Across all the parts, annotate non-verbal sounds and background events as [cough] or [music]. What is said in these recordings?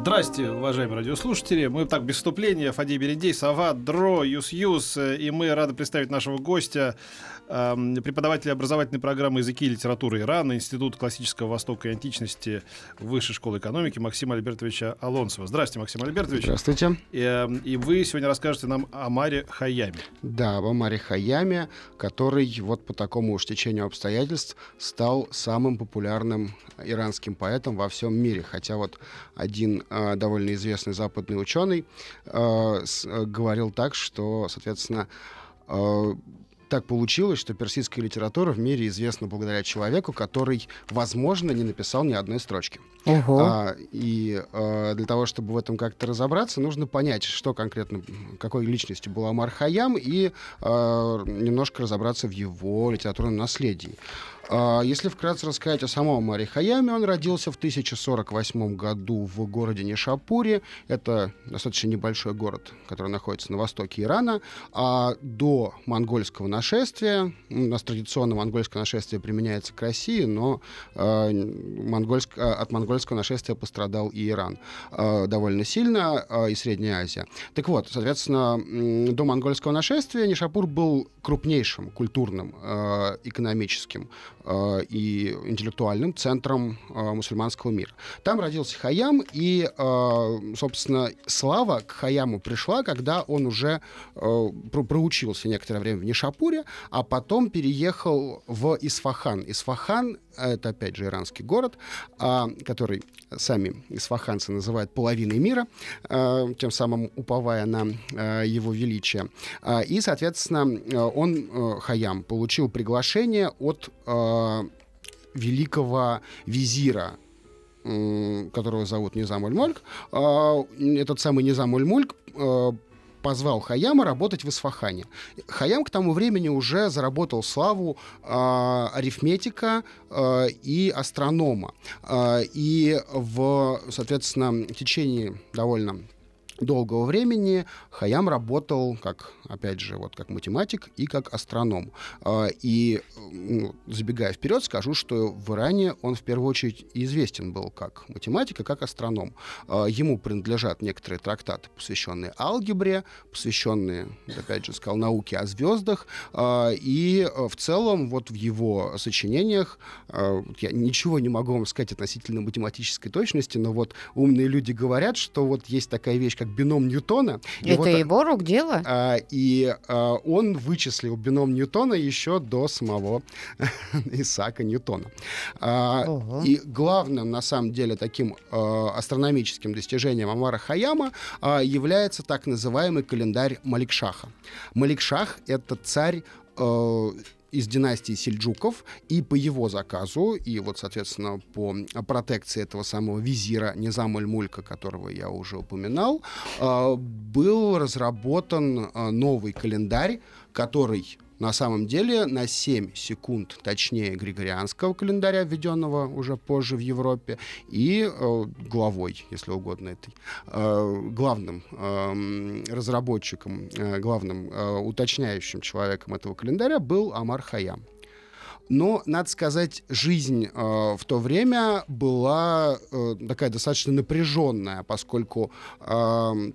Здрасте, уважаемые радиослушатели. Мы так без вступления. Фадей Берендей, Сова, Дро, Юс-Юс. И мы рады представить нашего гостя, эм, преподавателя образовательной программы языки и литературы Ирана, Институт классического Востока и античности Высшей школы экономики Максима Альбертовича Алонсова. Здравствуйте, Максим Альбертович. Здравствуйте. И, эм, и вы сегодня расскажете нам о Маре Хаяме. Да, об Амаре Хаяме, который вот по такому уж течению обстоятельств стал самым популярным иранским поэтом во всем мире. Хотя вот один э, довольно известный западный ученый э, э, говорил так, что, соответственно, э, так получилось, что персидская литература в мире известна благодаря человеку, который, возможно, не написал ни одной строчки. Ого. А, и э, для того, чтобы в этом как-то разобраться, нужно понять, что конкретно, какой личностью был Амар Хаям, и э, немножко разобраться в его литературном наследии. А, Если вкратце рассказать о самом Амаре Хаяме, он родился в 1048 году в городе Нишапуре. Это достаточно небольшой город, который находится на востоке Ирана. А до монгольского нашествия, у нас традиционно монгольское нашествие применяется к России, но э, монгольск- а, от монгольского нашествия пострадал и Иран довольно сильно, и Средняя Азия. Так вот, соответственно, до монгольского нашествия Нишапур был крупнейшим культурным, экономическим и интеллектуальным центром э, мусульманского мира. Там родился Хаям, и, э, собственно, слава к Хаяму пришла, когда он уже э, про- проучился некоторое время в Нишапуре, а потом переехал в Исфахан. Исфахан — это, опять же, иранский город, а, который сами исфаханцы называют половиной мира, э, тем самым уповая на э, его величие. А, И, соответственно, э, он, э, Хаям, получил приглашение от э, великого визира м, которого зовут Низам Уль-Мольк. А, Этот самый Низам Уль-Мольк э, позвал Хаяма работать в Исфахане. Хаям к тому времени уже заработал славу э, арифметика э, и астронома. Э, и в, соответственно, течение довольно долгого времени Хаям работал как, опять же, вот как математик и как астроном. А, И, ну, забегая вперед, скажу, что в Иране он в первую очередь известен был как математик и как астроном. А, Ему принадлежат некоторые трактаты, посвященные алгебре, посвященные, опять же, сказал, науке о звездах. А, И в целом вот в его сочинениях, я ничего не могу вам сказать относительно математической точности, но вот умные люди говорят, что вот есть такая вещь, как бином Ньютона. Это вот, его рук дело? а, и а, он вычислил бином Ньютона еще до самого [laughs] Исаака Ньютона. А, Ого. и главным, на самом деле, таким а, астрономическим достижением Амара Хаяма а, является так называемый календарь Маликшаха. Маликшах — это царь э, из династии сельджуков, и по его заказу, и вот, соответственно, по протекции этого самого визира Низам мулька которого я уже упоминал, э, был разработан э, новый календарь, который на самом деле на 7 секунд точнее григорианского календаря, введенного уже позже в Европе, и э, главой, если угодно, этой, э, главным эм, разработчиком, э, главным э, уточняющим человеком этого календаря был Амар Хаям. Но, надо сказать, жизнь э, в то время была э, такая достаточно напряженная, поскольку эм,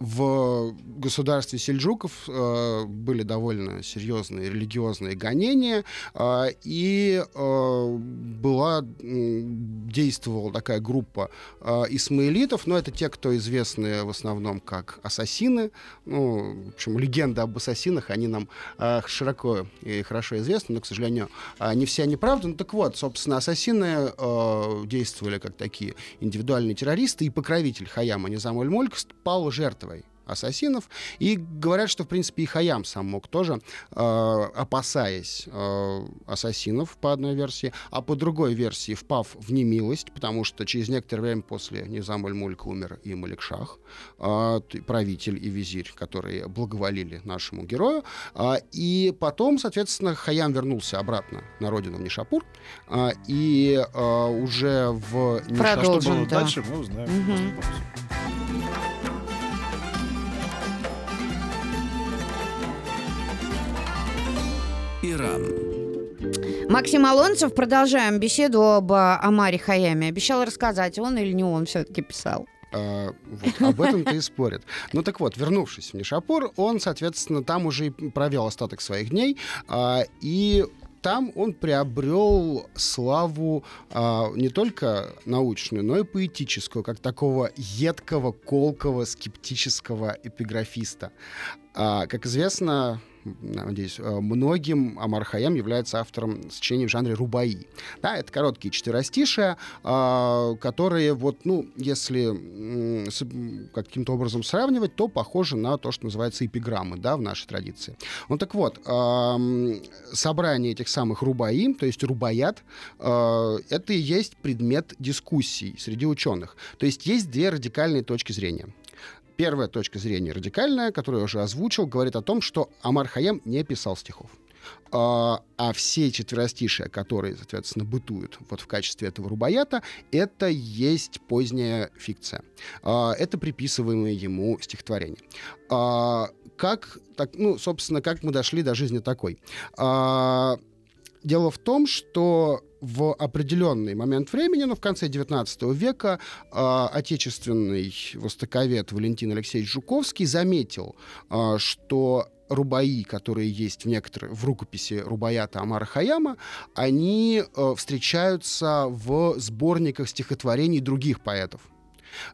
в государстве сельджуков э, были довольно серьезные религиозные гонения, э, и э, была, действовала такая группа э, исмаилитов, но это те, кто известны в основном как ассасины. Ну, в общем, легенды об ассасинах, они нам э, широко и хорошо известны, но, к сожалению, не все они правда. Ну так вот, собственно, ассасины э, действовали как такие индивидуальные террористы, и покровитель Хаяма Низам Мольк стал жертвой ассасинов. И говорят, что, в принципе, и Хаям сам мог тоже, э, опасаясь э, ассасинов, по одной версии, а по другой версии, впав в немилость, потому что через некоторое время после Низам мулька умер и Маликшах, э, правитель и визирь, которые благоволили нашему герою. Э, и потом, соответственно, Хаям вернулся обратно на родину в Нишапур, э, и э, уже в Нишапур... А что Продолжим, было да. дальше, мы узнаем. Мгм. Иран. Максим Алонцев, продолжаем беседу об Амаре Хаяме. Обещал рассказать, он или не он все-таки писал. А, вот, об этом-то и спорят. Ну так вот, вернувшись в Нишапур, он, соответственно, там уже и провел остаток своих дней, а, и там он приобрел славу а, не только научную, но и поэтическую, как такого едкого, колкого, скептического эпиграфиста. А, как известно, надеюсь, э, многим Амар Хаям является автором сочинений в жанре рубаи. Да, это короткие четверостишия, а, которые, вот, ну, если каким-то образом сравнивать, то похожи на то, что называется эпиграммы, да, в нашей традиции. Ну так вот, собрание этих самых рубаи, то есть рубаят, э, это и есть предмет дискуссий среди ученых. То есть есть две радикальные точки зрения. Первая точка зрения радикальная, которую я уже озвучил, говорит о том, что Амар Хаям не писал стихов. А, а все четверостишия, которые, соответственно, бытуют вот в качестве этого рубаята, это есть поздняя фикция. А, это приписываемые ему стихотворения. А, как, так, ну, собственно, как мы дошли до жизни такой? А, Дело в том, что в определенный момент времени, ну, в конце XIX века, э, отечественный востоковед Валентин Алексеевич Жуковский заметил, э, что рубаи, которые есть в некоторых в рукописи рубаята Амара Хаяма, они э, встречаются в сборниках стихотворений других поэтов.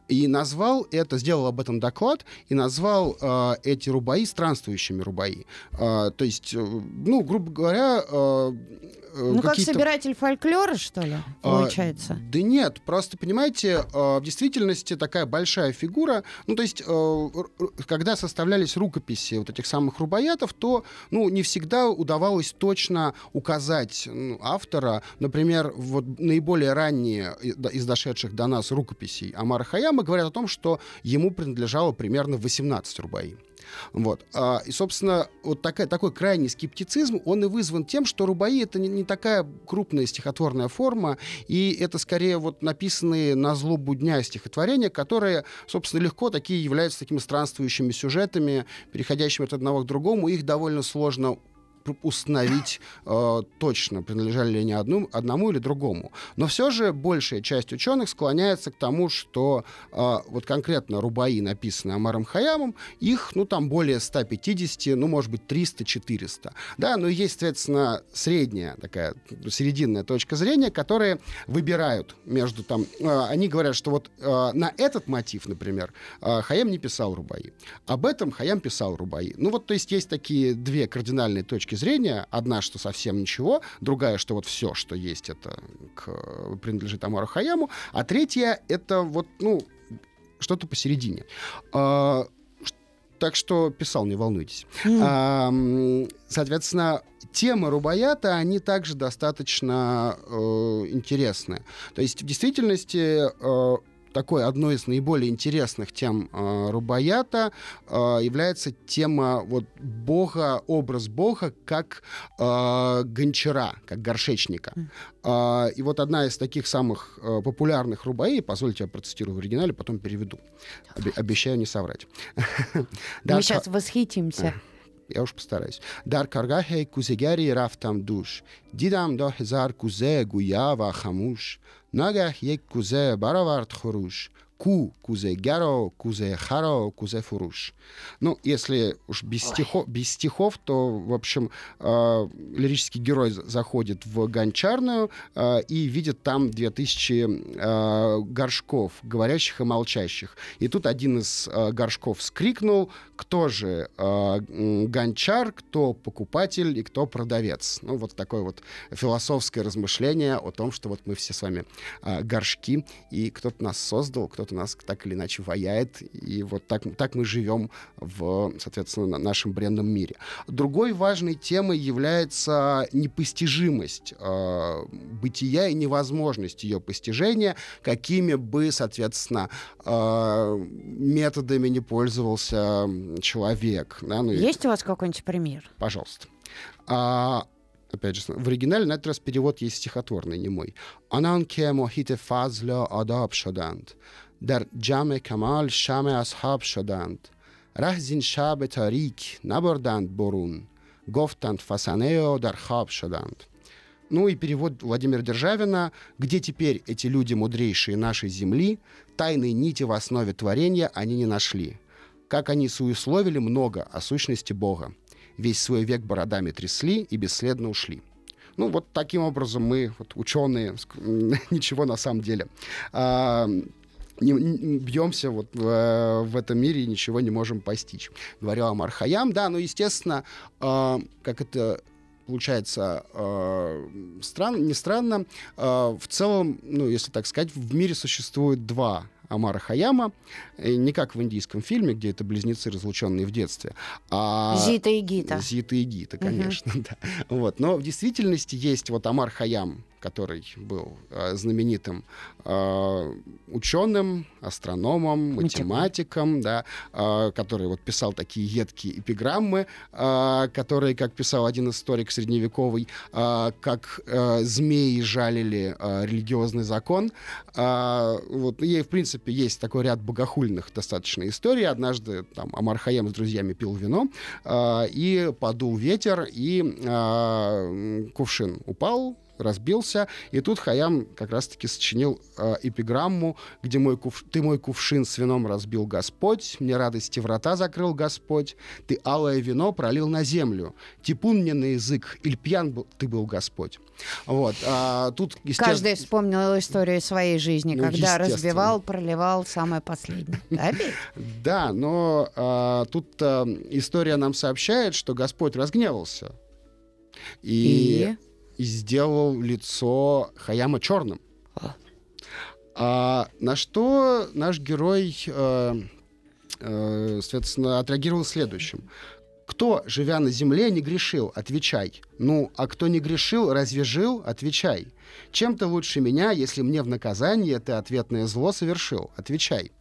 И назвал это, сделал об этом доклад и назвал э, эти рубаи странствующими рубаи. Э, то есть, э, ну, грубо говоря, э, э, Ну, как собиратель фольклора, что ли, А, получается? Да нет, просто, понимаете, э, в действительности такая большая фигура, ну, то есть, э, когда составлялись рукописи вот этих самых рубаятов, то, ну, не всегда удавалось точно указать ну, автора. Например, вот наиболее ранние из дошедших до нас рукописей Амара Хаяма говорят о том, что ему принадлежало примерно 18 рубаи. Вот. А, И, собственно, вот такая, такой крайний скептицизм, он и вызван тем, что рубаи — это не, не такая крупная стихотворная форма, и это скорее вот написанные на злобу дня стихотворения, которые, собственно, легко такие являются такими странствующими сюжетами, переходящими от одного к другому. Их довольно сложно установить э, точно, принадлежали ли они одну, одному или другому. Но все же большая часть ученых склоняется к тому, что э, вот конкретно рубаи, написанные Амаром Хаямом, их, ну, там более 150, ну, может быть, 300-400. Да, но есть, соответственно, средняя такая, серединная точка зрения, которые выбирают между там... э, они говорят, что вот э, на этот мотив, например, э, Хаям не писал рубаи. Об этом Хаям писал рубаи. Ну, вот, то есть есть такие две кардинальные точки зрения. Одна, что совсем ничего, другая, что вот все, что есть, это к- принадлежит Амару Хаяму, а третья, это вот, ну, что-то посередине. А, так что писал, не волнуйтесь. М. А, соответственно, темы Рубаята, они также достаточно э, интересны. То есть, в действительности, э, такой одной из наиболее интересных тем э, Рубаята э, является тема вот бога, образ бога как э, гончара, как горшечника. А, и вот одна из таких самых э, популярных рубаи, позвольте я процитирую в оригинале, потом переведу. Обе- обещаю не соврать. [laughs] Мы сейчас восхитимся. я уж постараюсь. Дар каргахе кузегари рафтам душ. Дидам до хезар кузе гуя ва хамуш. Нагах ек кузе баравард хоруш. Ку кузе гаро, кузе харо, кузе фуруш. Ну, если уж без, стихов, без стихов, то, в общем, э, лирический герой за- заходит в гончарную э, и видит там 2000 э, горшков, говорящих и молчащих. И тут один из э, горшков скрикнул, кто же э, гончар, кто покупатель и кто продавец. Ну, вот такое вот философское размышление о том, что вот мы все с вами э, горшки, и кто-то нас создал, кто-то кто-то нас так или иначе ваяет, и вот так, так мы живем в, соответственно, нашем бренном мире. Другой важной темой является непостижимость э, бытия и невозможность ее постижения, какими бы, соответственно, э, методами не пользовался человек. Да? Ну, Есть у вас какой-нибудь пример? Пожалуйста. А, опять же, в оригинале на этот раз перевод есть стихотворный, не мой. «Анан ке мохит фазля адаб шаданд, дар джаме камал шаме асхаб шаданд, рахзин шаб тарик наборданд борун, гофтанд фасанео дар хаб шаданд». Ну и перевод Владимира Державина «Где теперь эти люди мудрейшие нашей земли? Тайные нити в основе творения они не нашли. Как они суесловили много о сущности Бога весь свой век бородами трясли и бесследно ушли. Ну, вот таким образом мы, вот, ученые, [laughs] ничего на самом деле а, не, не, бьемся вот в, в этом мире и ничего не можем постичь. Говорю о Мархаям, да, ну, естественно, э, как это получается э, странно, не странно, э, в целом, ну, если так сказать, в мире существует два Амара Хаяма, не как в индийском фильме, где это близнецы, разлученные в детстве. А... Зита и Гита. Зита и Гита, конечно, угу. [laughs] да. Вот. Но в действительности есть вот Амар Хаям, который был э, знаменитым э, ученым, астрономом, математиком, да, э, который вот писал такие едкие эпиграммы, э, которые, как писал один историк средневековый, э, как э, змеи жалили э, религиозный закон. Э, вот, и, в принципе, есть такой ряд богохульных достаточно историй. Однажды там Амар Хаям с друзьями пил вино, э, и подул ветер, и э, кувшин упал, разбился. И тут Хаям как раз-таки сочинил э, эпиграмму, где мой кув... «Ты мой кувшин с вином разбил Господь, мне радости врата закрыл Господь, ты алое вино пролил на землю, типун мне на язык, иль пьян был, ты был Господь». Вот. А, тут, естественно... Каждый вспомнил историю своей жизни, ну, когда разбивал, проливал самое последнее. [laughs] Да, но а, тут а, история нам сообщает, что Господь разгневался. И, и сделал лицо Хаяма черным. А, на что наш герой, э, э, соответственно, отреагировал следующим. Кто, живя на земле, не грешил? Отвечай. Ну, а кто не грешил, разве жил? Отвечай. Чем ты лучше меня, если мне в наказание ты ответное зло совершил? Отвечай.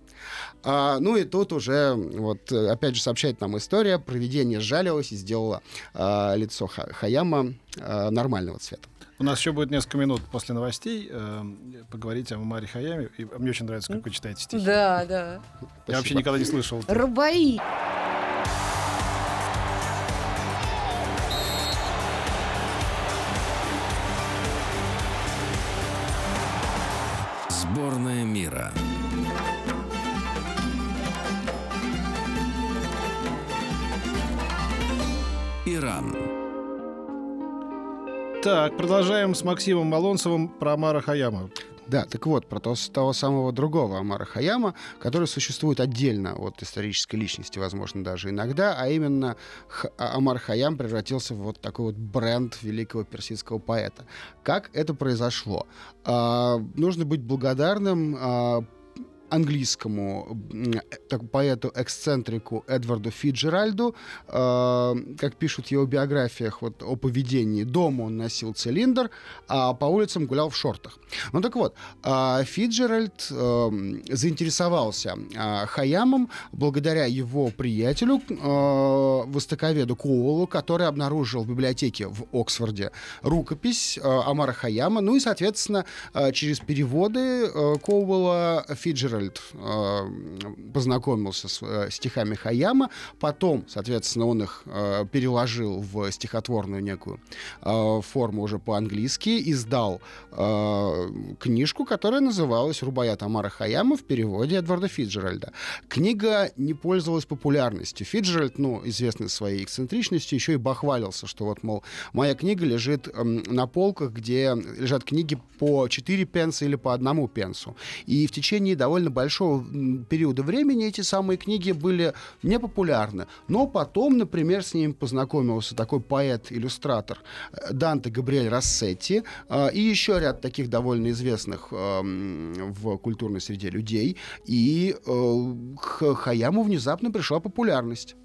А, ну и тут уже, вот, опять же, сообщает нам история, проведение сжалилось и сделало а, лицо Хаяма а, нормального цвета. У нас еще будет несколько минут после новостей э, поговорить о Маре Хаяме. И мне очень нравится, как вы читаете стихи. Да, да. Я Спасибо. вообще никогда не слышал. Рубаи. Так, продолжаем с Максимом Малонцевым про Амара Хаяма. Да, так вот, про то, того самого другого Амара Хаяма, который существует отдельно от исторической личности, возможно, даже иногда, а именно Х- а, Амар Хаям превратился в вот такой вот бренд великого персидского поэта. Как это произошло? А, нужно быть благодарным а, английскому так, поэту-эксцентрику Эдварду Фиджеральду, э, как пишут в его биографиях вот, о поведении, дома он носил цилиндр, а по улицам гулял в шортах. Ну так вот, э, Фиджеральд э, заинтересовался э, Хаямом благодаря его приятелю, э, востоковеду Коулу, который обнаружил в библиотеке в Оксфорде рукопись э, Амара Хаяма, ну и, соответственно, э, через переводы э, Коула Фиджеральд Фиджеральд э, познакомился с э, стихами Хаяма, потом, соответственно, он их э, переложил в стихотворную некую э, форму уже по-английски, издал э, книжку, которая называлась «Рубаят Амара Хаяма» в переводе Эдварда Фиджеральда. Книга не пользовалась популярностью. Фиджеральд, ну, известный своей эксцентричностью, еще и бахвалился, что вот, мол, моя книга лежит э, на полках, где лежат книги по 4 пенса или по одному пенсу. И в течение довольно большого периода времени эти самые книги были непопулярны. Но потом, например, с ними познакомился такой поэт-иллюстратор э, Данте Габриэль Рассетти э, и еще ряд таких довольно известных э, в культурной среде людей. И к Хаяму внезапно пришла популярность.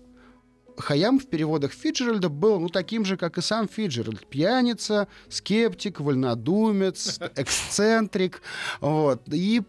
Хаям в переводах Фиджеральда был ну, таким же, как и сам Фиджеральд. Пьяница, скептик, вольнодумец, [laughs] эксцентрик. Вот. И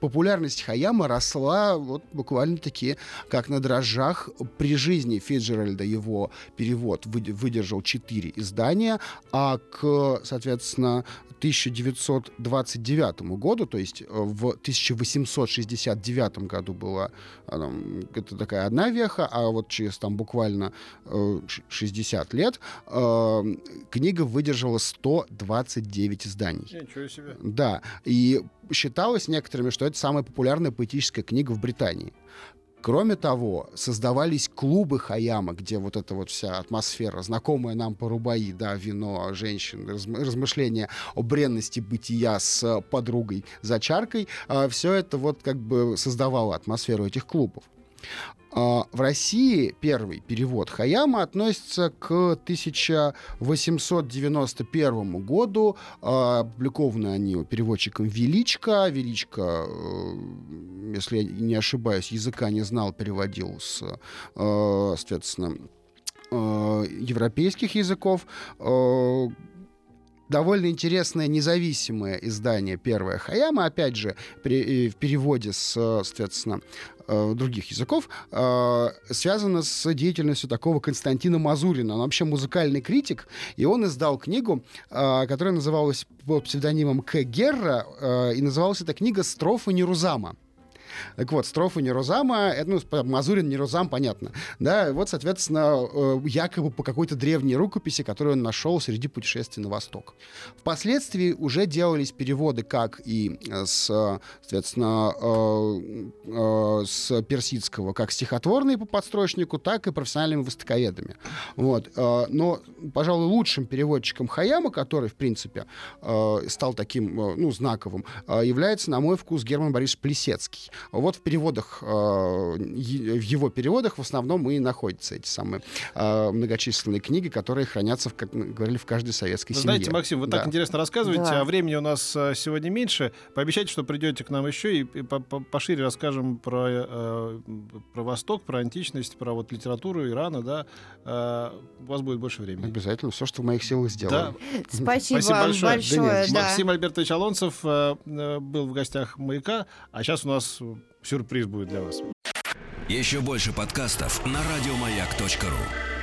популярность Хаяма росла вот буквально-таки как на дрожжах. При жизни Фиджеральда его перевод выд- выдержал четыре издания, а к, соответственно, 1929 году, то есть э, в 1869 году была а, там, это такая одна веха, а вот через там буквально э, ш- 60 лет э, книга выдержала 129 изданий. Ничего себе. Да, и считалось некоторыми, что это самая популярная поэтическая книга в Британии. Кроме того, создавались клубы Хаяма, где вот эта вот вся атмосфера, знакомая нам по Рубаи, да, вино, женщин, разм- размышления о бренности бытия с подругой за чаркой, все это вот как бы создавало атмосферу этих клубов. А, В России первый перевод Хаяма относится к 1891 году. А, Опубликованы они переводчиком Величко. Величко, э, если я не ошибаюсь, языка не знал, переводил с, э, соответственно, э, европейских языков. Э, Довольно интересное независимое издание первое Хаяма, опять же, при- в переводе с, соответственно, других языков, связано с деятельностью такого Константина Мазурина. Он вообще музыкальный критик, и он издал книгу, которая называлась под псевдонимом К. Герра, и называлась эта книга «Строфы Нерузама». Так вот, строфы Нерузама, это, ну, Мазурин, Нерузам, понятно. Да, вот, соответственно, э, якобы по какой-то древней рукописи, которую он нашел среди путешествий на восток. Впоследствии уже делались переводы как и э, с, соответственно, э, с персидского, как стихотворные по подстрочнику, так и профессиональными востоковедами. Вот. Но, пожалуй, лучшим переводчиком Хаяма, который, в принципе, стал таким, ну, знаковым, является, на мой вкус, Герман Борисович Плесецкий. Вот в переводах, э, в его переводах в основном и находятся эти самые э, многочисленные книги, которые хранятся, как мы говорили, в каждой советской Вы семье. знаете, Максим, вы так Да. интересно рассказываете, Да. а времени у нас а, сегодня меньше. Пообещайте, что придете к нам еще и, и по- по- пошире расскажем про, э, про Восток, про античность, про вот литературу Ирана, да. У вас будет больше времени. Обязательно. Все, что в моих силах сделаем. Да. [laughs] Спасибо, Спасибо вам большое. большое. Да нет, да. Максим Альбертович Алонцев э, э, был в гостях «Маяка», а сейчас у нас э, сюрприз будет для вас. Еще больше подкастов на радиомаяк.ру.